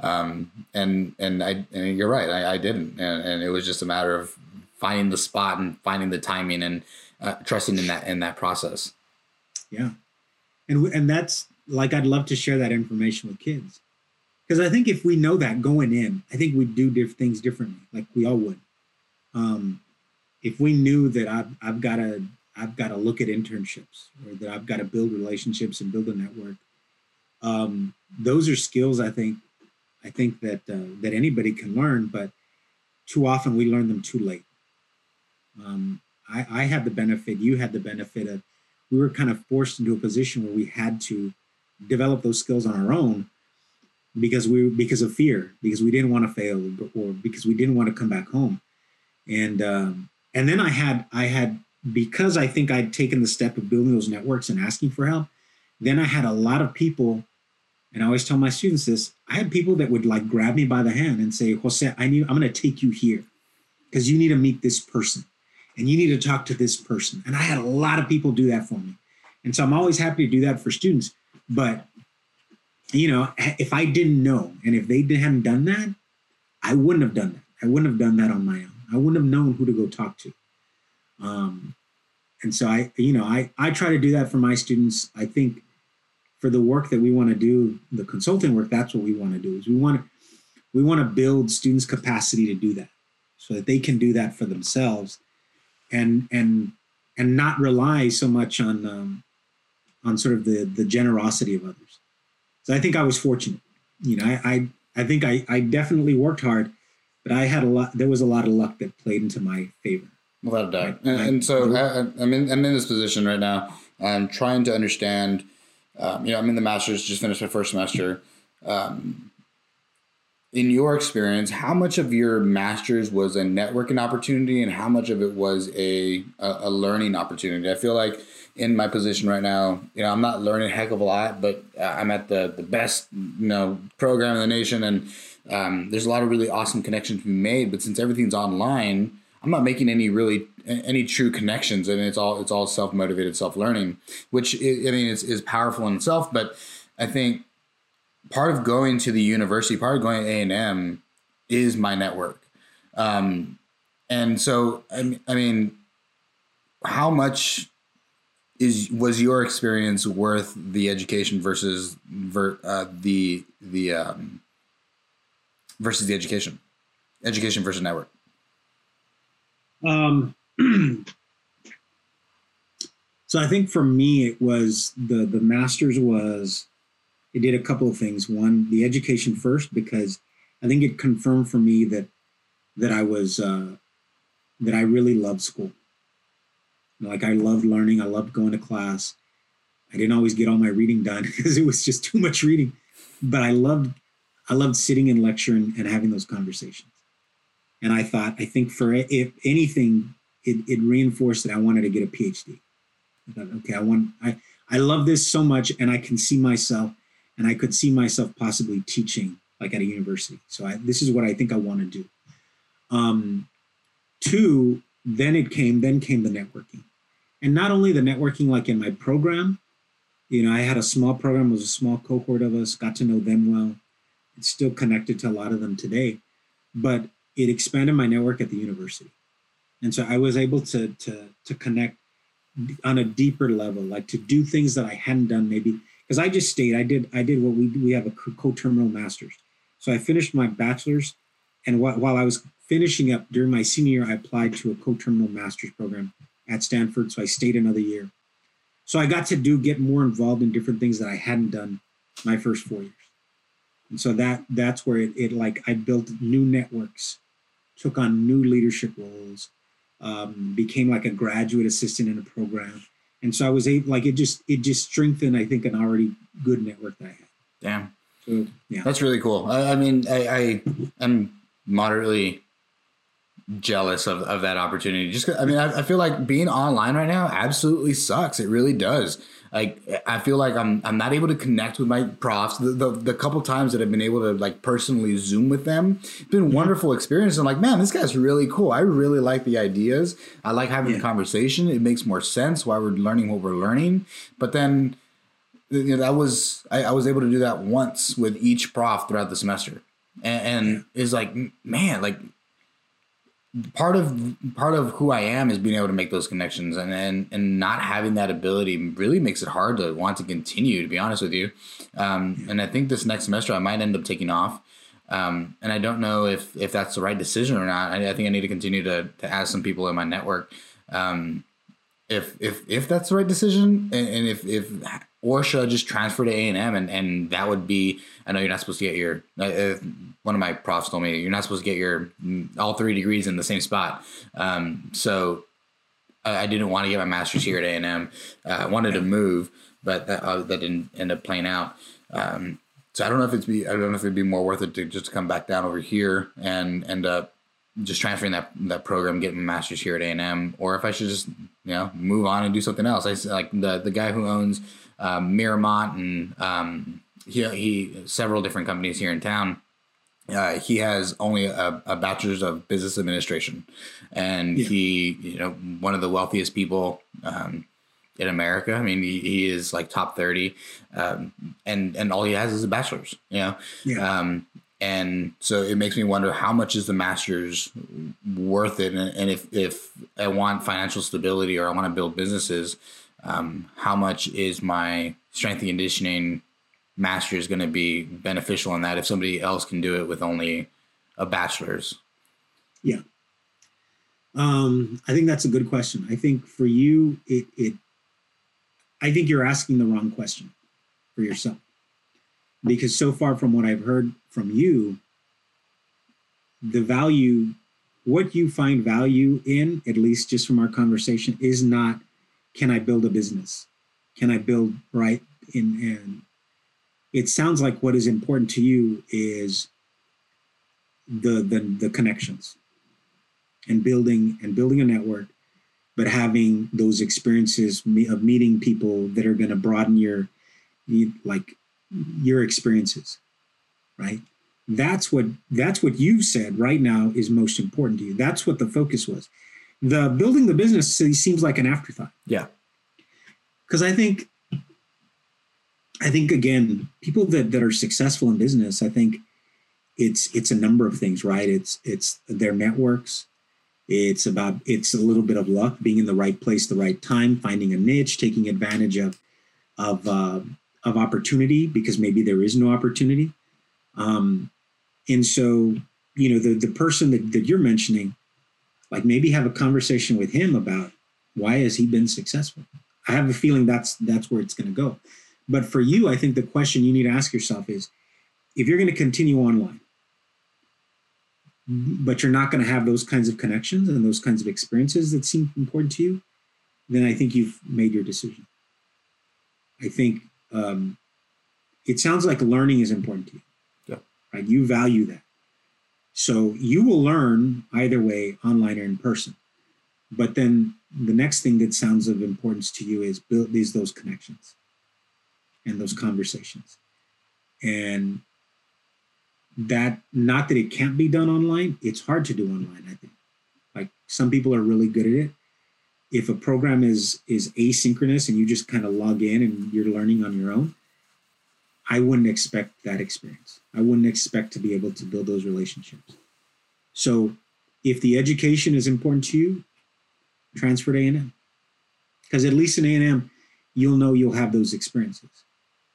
[SPEAKER 2] Um, and, and I, and you're right. I, I didn't. And, and, it was just a matter of finding the spot and finding the timing and uh, trusting in that, in that process.
[SPEAKER 3] Yeah. And, and that's like, I'd love to share that information with kids. Cause I think if we know that going in, I think we'd do diff- things differently. Like we all would. Um, if we knew that I've, I've got to I've got to look at internships or that I've got to build relationships and build a network. Um, those are skills I think I think that uh, that anybody can learn, but too often we learn them too late. Um, I, I had the benefit, you had the benefit of we were kind of forced into a position where we had to develop those skills on our own because we because of fear, because we didn't want to fail, or because we didn't want to come back home, and um, and then I had I had because I think I'd taken the step of building those networks and asking for help, then I had a lot of people, and I always tell my students this, I had people that would like grab me by the hand and say, Jose, I need, I'm going to take you here because you need to meet this person and you need to talk to this person. And I had a lot of people do that for me. And so I'm always happy to do that for students. But, you know, if I didn't know and if they hadn't done that, I wouldn't have done that. I wouldn't have done that on my own. I wouldn't have known who to go talk to. Um, and so I, you know, I, I try to do that for my students. I think for the work that we want to do, the consulting work, that's what we want to do is we want to, we want to build students capacity to do that so that they can do that for themselves and, and, and not rely so much on, um, on sort of the, the generosity of others. So I think I was fortunate, you know, I, I, I think I, I definitely worked hard, but I had a lot, there was a lot of luck that played into my favor.
[SPEAKER 2] Without a doubt. And, and so I, am in I'm in this position right now. I'm trying to understand. Um, you know, I'm in the master's, just finished my first semester. Um, in your experience, how much of your master's was a networking opportunity, and how much of it was a a, a learning opportunity? I feel like in my position right now, you know, I'm not learning a heck of a lot, but I'm at the the best you know program in the nation, and um, there's a lot of really awesome connections to be made. But since everything's online I'm not making any really any true connections, and it's all it's all self motivated, self learning, which I mean is is powerful in itself. But I think part of going to the university, part of going to A and M, is my network, um, and so I, I mean, how much is was your experience worth the education versus ver, uh, the the um, versus the education, education versus network?
[SPEAKER 3] Um, so I think for me, it was the the master's was it did a couple of things. One, the education first, because I think it confirmed for me that that I was uh, that I really loved school. Like I loved learning. I loved going to class. I didn't always get all my reading done because it was just too much reading, but I loved I loved sitting in lecture and, and having those conversations. And I thought, I think for if anything, it, it reinforced that I wanted to get a PhD. I thought, okay, I want, I, I love this so much and I can see myself and I could see myself possibly teaching like at a university. So I, this is what I think I want to do. Um, two, then it came, then came the networking. And not only the networking like in my program, you know, I had a small program, was a small cohort of us, got to know them well. It's still connected to a lot of them today. But it expanded my network at the university. And so I was able to, to, to connect on a deeper level, like to do things that I hadn't done maybe because I just stayed. I did I did what we we have a co-terminal masters. So I finished my bachelor's, and wh- while I was finishing up during my senior year, I applied to a co-terminal master's program at Stanford. So I stayed another year. So I got to do get more involved in different things that I hadn't done my first four years. And so that that's where it, it like I built new networks took on new leadership roles, um, became like a graduate assistant in a program. And so I was able, like, it just, it just strengthened, I think, an already good network that I had.
[SPEAKER 2] Damn.
[SPEAKER 3] So, yeah.
[SPEAKER 2] That's really cool. I, I mean, I, I am moderately jealous of, of that opportunity. Just, I mean, I, I, feel like being online right now absolutely sucks. It really does. Like I feel like I'm I'm not able to connect with my profs. The the, the couple times that I've been able to like personally zoom with them, it's been
[SPEAKER 3] Mm-hmm.
[SPEAKER 2] wonderful experience. I'm like, man, this guy's really cool. I really like the ideas. I like having the conversation. It makes more sense why we're learning what we're learning. But then you know, that was I, I was able to do that once with each prof throughout the semester, and, and is like, man, like part of part of who I am is being able to make those connections, and and and not having that ability really makes it hard to want to continue. To be honest with you, um, and I think this next semester I might end up taking off. Um, and I don't know if if that's the right decision or not. I, I think I need to continue to to ask some people in my network um, if if if that's the right decision, and, and if if or should I just transfer to A and M, and that would be. I know you're not supposed to get your. Uh, uh, one of my profs told me you're not supposed to get your mm, all three degrees in the same spot. Um, so I, I didn't want to get my master's here at A and M. Uh, I wanted to move, but that uh, that didn't end up playing out. Um, so I don't know if it's be I don't know if it'd be more worth it to just come back down over here and end up just transferring that that program, getting my master's here at A and M, or if I should just you know move on and do something else. I like the the guy who owns um, Miramont and um, he he several different companies here in town. Uh, he has only a, a bachelor's of business administration, and
[SPEAKER 3] Yeah.
[SPEAKER 2] he you know one of the wealthiest people um, in America. I mean, he, he is like top thirty, um, and and all he has is a bachelor's. You know,
[SPEAKER 3] Yeah.
[SPEAKER 2] um, and so it makes me wonder how much is the master's worth it, and, and if if I want financial stability or I want to build businesses, um, how much is my strength and conditioning master's going to be beneficial in that if somebody else can do it with only a bachelor's?
[SPEAKER 3] Yeah. Um, I think that's a good question. I think for you, it, it I think you're asking the wrong question for yourself. Because so far from what I've heard from you, the value, what you find value in, at least just from our conversation, is not can I build a business? Can I build right in and it sounds like what is important to you is the the, the connections and building and building a network but having those experiences of meeting people that are going to broaden your like your experiences right? That's what that's what you've said right now is most important to you. That's what the focus was. The building the business seems like an afterthought.
[SPEAKER 2] Yeah.
[SPEAKER 3] because i think i think again people that that are successful in business i think it's it's a number of things right? It's it's their networks. It's about it's a little bit of luck being in the right place the right time finding a niche taking advantage of of uh, of opportunity because maybe there is no opportunity. Um and so you know the the person that, that you're mentioning like maybe have a conversation with him about why has he been successful? I have a feeling that's that's where it's going to go. But for you i think the question you need to ask yourself is if you're going to continue online but you're not going to have those kinds of connections and those kinds of experiences that seem important to you then i think you've made your decision. I think um, it sounds like learning is important to you.
[SPEAKER 2] Yeah.
[SPEAKER 3] right? You value that. So you will learn either way online or in person. But then the next thing that sounds of importance to you is build these those connections and those conversations. And that not that it can't be done online it's hard to do online i think. Like some people are really good at it if a program is is asynchronous and you just kind of log in and you're learning on your own i wouldn't expect that experience. I wouldn't expect to be able to build those relationships. So if the education is important to you transfer to a&m because at least in a&m you'll know you'll have those experiences.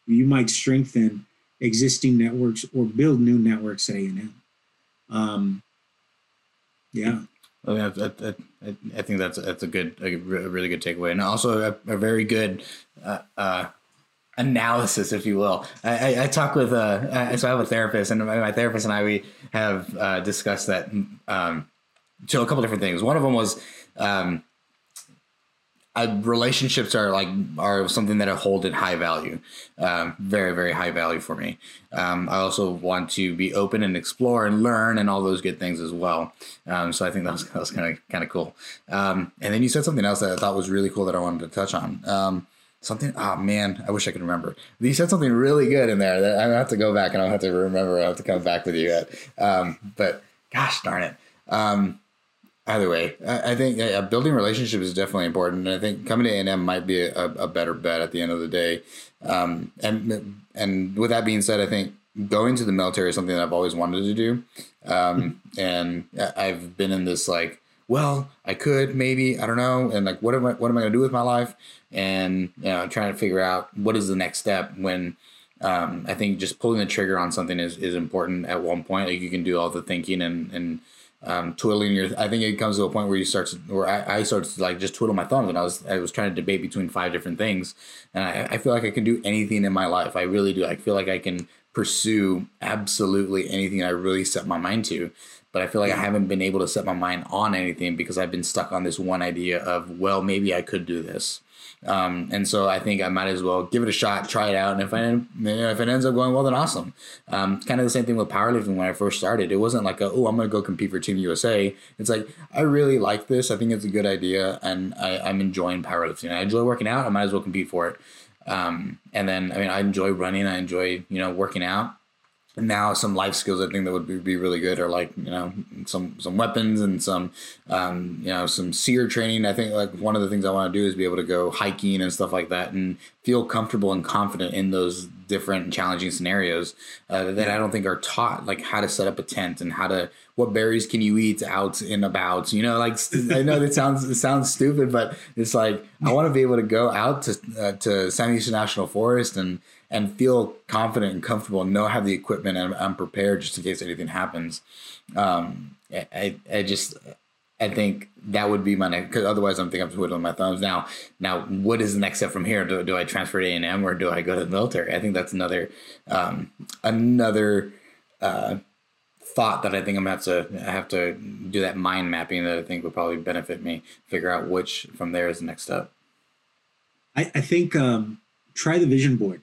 [SPEAKER 3] You might strengthen existing networks or build new networks at A&M. Um, yeah,
[SPEAKER 2] I, mean, I, I, I, think that's that's a good, a really good takeaway, and also a, a very good uh, uh, analysis, if you will. I, I, talk with uh, so I have a therapist, and my, therapist and I we have uh, discussed that. Um, a couple different things. One of them was. Um, I, relationships are like are something that I hold in high value, um, very very high value for me. Um, I also want to be open and explore and learn and all those good things as well. Um, so I think that was, that was kind of kind of cool. Um, and then you said something else that I thought was really cool that I wanted to touch on. Um, something. Oh man, I wish I could remember. You said something really good in there that I have to go back and I'll have to remember. I have to come back with you at. Um, but gosh darn it. Either way, I, think yeah, building relationships is definitely important, and I think coming to A and M might be a, a, better bet at the end of the day. Um, and and with that being said, I think going to the military is something that I've always wanted to do, um, and I've been in this like, well, I could maybe I don't know, and like, what am I what am I going to do with my life? And you know, trying to figure out what is the next step when. Um, I think just pulling the trigger on something is, is important at one point. Like you can do all the thinking and, and um, twiddling your. I think it comes to a point where you start to, where I, I started to like just twiddle my thumbs, and I was I was trying to debate between five different things, and I, I feel like I can do anything in my life. I really do. I feel like I can pursue absolutely anything I really set my mind to, but I feel like I haven't been able to set my mind on anything because I've been stuck on this one idea of well maybe I could do this. Um, and so I think I might as well give it a shot, try it out, and if I you know, if it ends up going well, then awesome. Um, kind of the same thing with powerlifting when I first started. It wasn't like oh I'm gonna go compete for Team USA. It's like I really like this. I think it's a good idea, and I, I'm enjoying powerlifting. I enjoy working out. I might as well compete for it. Um, and then I mean I enjoy running. I enjoy you know working out now some life skills I think that would be, be, really good are like you know some some weapons and some um, you know some SERE training. I think like one of the things I want to do is be able to go hiking and stuff like that and feel comfortable and confident in those different and challenging scenarios uh, that I don't think are taught like how to set up a tent and how to what berries can you eat out and about you know like I know that sounds it sounds stupid but it's like I want to be able to go out to uh, to Sam Houston National Forest and and feel confident and comfortable and know have the equipment and I'm prepared just in case anything happens. Um, I, I just, I think that would be my next, because otherwise I'm thinking I'm twiddling my thumbs. Now, now what is the next step from here? Do, do I transfer to A&M or do I go to the military? I think that's another, um, another, uh, thought that I think I'm gonna have to I have to do that mind mapping that I think would probably benefit me. Figure out which from there is the next step.
[SPEAKER 3] I, I think um, try the vision board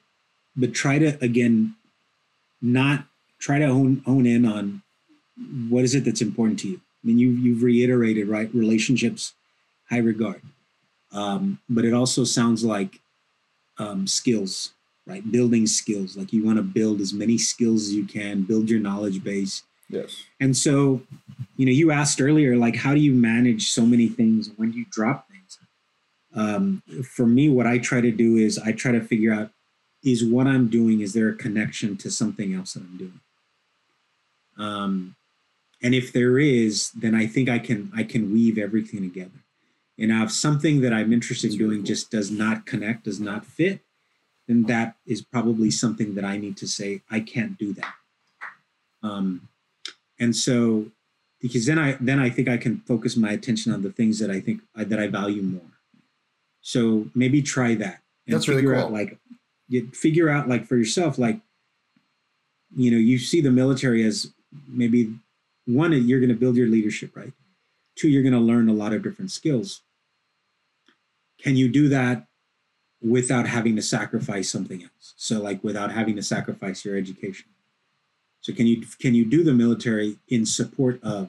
[SPEAKER 3] but try to again not try to hone, hone in on what is it that's important to you. I mean you you've reiterated right relationships high regard. Um, but it also sounds like um, skills right? Building skills. Like you want to build as many skills as you can build your knowledge base.
[SPEAKER 2] Yes.
[SPEAKER 3] And so you know you asked earlier like how do you manage so many things? When do you drop things? Um, for me what i try to do is i try to figure out is what I'm doing, is there a connection to something else that I'm doing? Um, and if there is, then I think I can I can weave everything together. And now if something that I'm interested in doing just does not connect, does not fit, then that is probably something that I need to say, I can't do that. Um, and so because then I then I think I can focus my attention on the things that I think that I value more. So maybe try that.
[SPEAKER 2] And That's really cool. Out
[SPEAKER 3] like you figure out like for yourself like you know you see the military as maybe one you're going to build your leadership right? Two you're going to learn a lot of different skills. Can you do that without having to sacrifice something else? So like without having to sacrifice your education. So can you can you do the military in support of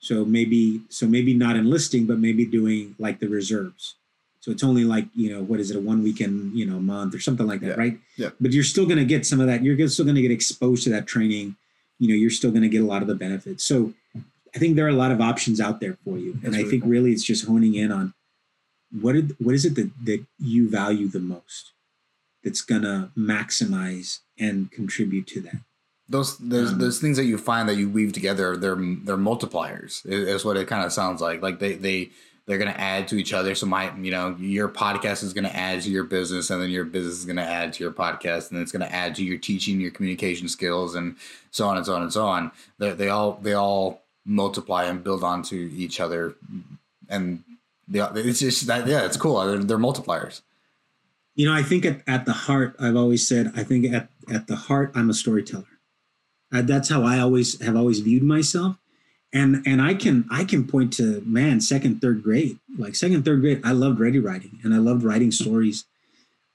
[SPEAKER 3] so maybe so maybe not enlisting but maybe doing like the reserves so it's only like, you know, what is it, a one weekend, you know, month or something like that,
[SPEAKER 2] yeah.
[SPEAKER 3] right?
[SPEAKER 2] Yeah.
[SPEAKER 3] But you're still going to get some of that. You're still going to get exposed to that training. You know, you're still going to get a lot of the benefits. So I think there are a lot of options out there for you. That's and really I think cool. really it's just honing in on what did, what is it that, that you value the most that's going to maximize and contribute to that?
[SPEAKER 2] Those those um, those things that you find that you weave together, they're they're multipliers. Is what it kind of sounds like. Like they they they're going to add to each other. So my, you know, your podcast is going to add to your business, and then your business is going to add to your podcast, and it's going to add to your teaching, your communication skills, and so on and so on and so on. They, they all they all multiply and build onto each other, and they, it's just that yeah, it's cool. They're, they're multipliers.
[SPEAKER 3] You know, I think at, at the heart, I've always said, I think at, at the heart, I'm a storyteller. Uh, that's how I always have always viewed myself and and i can i can point to man second third grade like second third grade i loved ready writing and i loved writing stories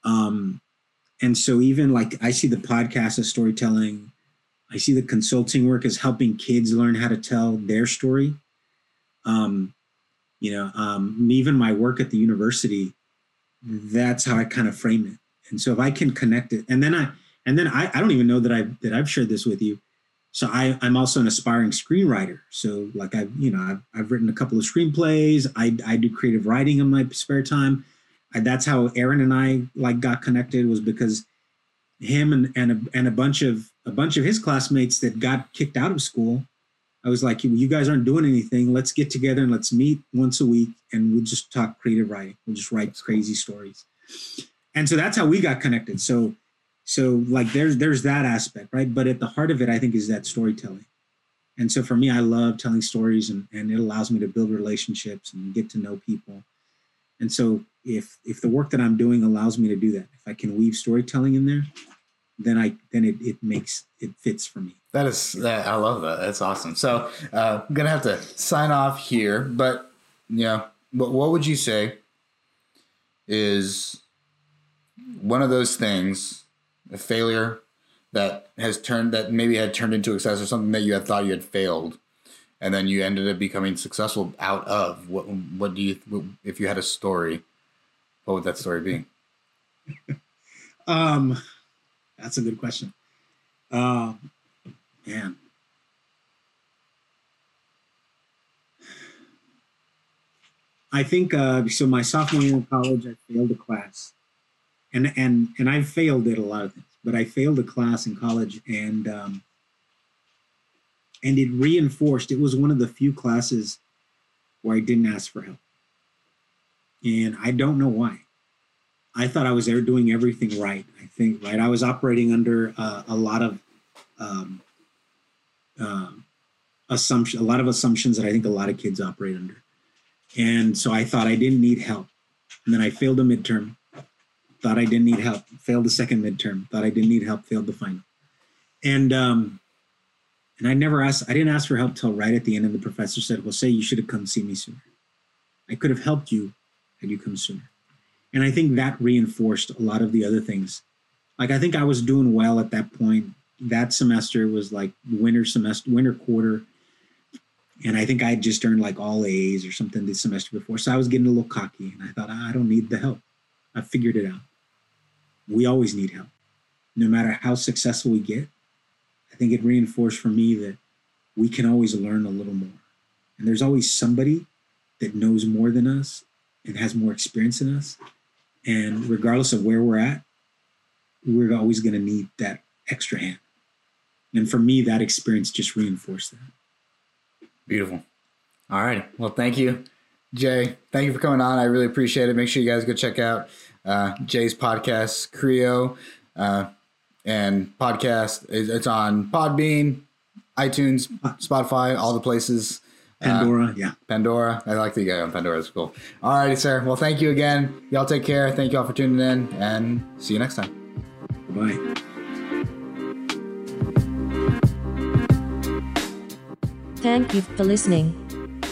[SPEAKER 3] um and so even like i see the podcast as storytelling i see the consulting work as helping kids learn how to tell their story um you know um even my work at the university that's how I kind of frame it. And so if I can connect it, and then I and then I, I don't even know that I that I've shared this with you. So I, I'm also an aspiring screenwriter. So like I've you know I've, I've written a couple of screenplays. I I do creative writing in my spare time. I, that's how Aaron and I like got connected was because him and and a, and a bunch of a bunch of his classmates that got kicked out of school. I was like, you guys aren't doing anything. Let's get together and let's meet once a week and we'll just talk creative writing. We'll just write crazy stories. And so that's how we got connected. So so like there's there's that aspect, right? But at the heart of it, I think is that storytelling. And so for me, I love telling stories and, and it allows me to build relationships and get to know people. And so if if the work that I'm doing allows me to do that, if I can weave storytelling in there, then I then it, it makes it fits for me.
[SPEAKER 2] That is that I love that. That's awesome. So uh, I'm gonna have to sign off here, but you know, what what would you say is one of those things, a failure that has turned that maybe had turned into success or something that you had thought you had failed. And then you ended up becoming successful out of what what do you if you had a story what would that story be?
[SPEAKER 3] Um that's a good question. Uh, man. I think uh, so my sophomore year in college i failed a class and and and i failed at a lot of things but i failed a class in college and um, and it reinforced it was one of the few classes where i didn't ask for help. And i don't know why. I thought i was there doing everything right i think right? I was operating under uh, a lot of um, uh, assumption a lot of assumptions that i think a lot of kids operate under. And so i thought i didn't need help. And then i failed a midterm thought i didn't need help failed the second midterm thought i didn't need help failed the final and um, and I never asked, I didn't ask for help till right at the end. And the professor said, Well, say you should have come see me sooner. I could have helped you had you come sooner. And I think that reinforced a lot of the other things. Like, I think I was doing well at that point. That semester was like winter semester, winter quarter. And I think I had just earned like all A's or something the semester before. So I was getting a little cocky and I thought, I don't need the help. I figured it out. We always need help. No matter how successful we get, I think it reinforced for me that we can always learn a little more. And there's always somebody that knows more than us and has more experience than us. And regardless of where we're at, we're always going to need that extra hand. And for me, that experience just reinforced that.
[SPEAKER 2] Beautiful. All right. Well, thank you, Jay. Thank you for coming on. I really appreciate it. Make sure you guys go check out uh, Jay's podcast, Creo. Uh, and podcast. It's on Podbean, iTunes, Spotify, all the places.
[SPEAKER 3] Pandora, uh, yeah.
[SPEAKER 2] Pandora. I like the guy on Pandora. It's cool. All righty, sir. Well, thank you again. Y'all take care. Thank you all for tuning in, and see you next time.
[SPEAKER 3] Bye.
[SPEAKER 1] Thank you for listening.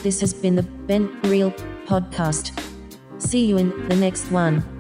[SPEAKER 1] This has been the Ben Real podcast. See you in the next one.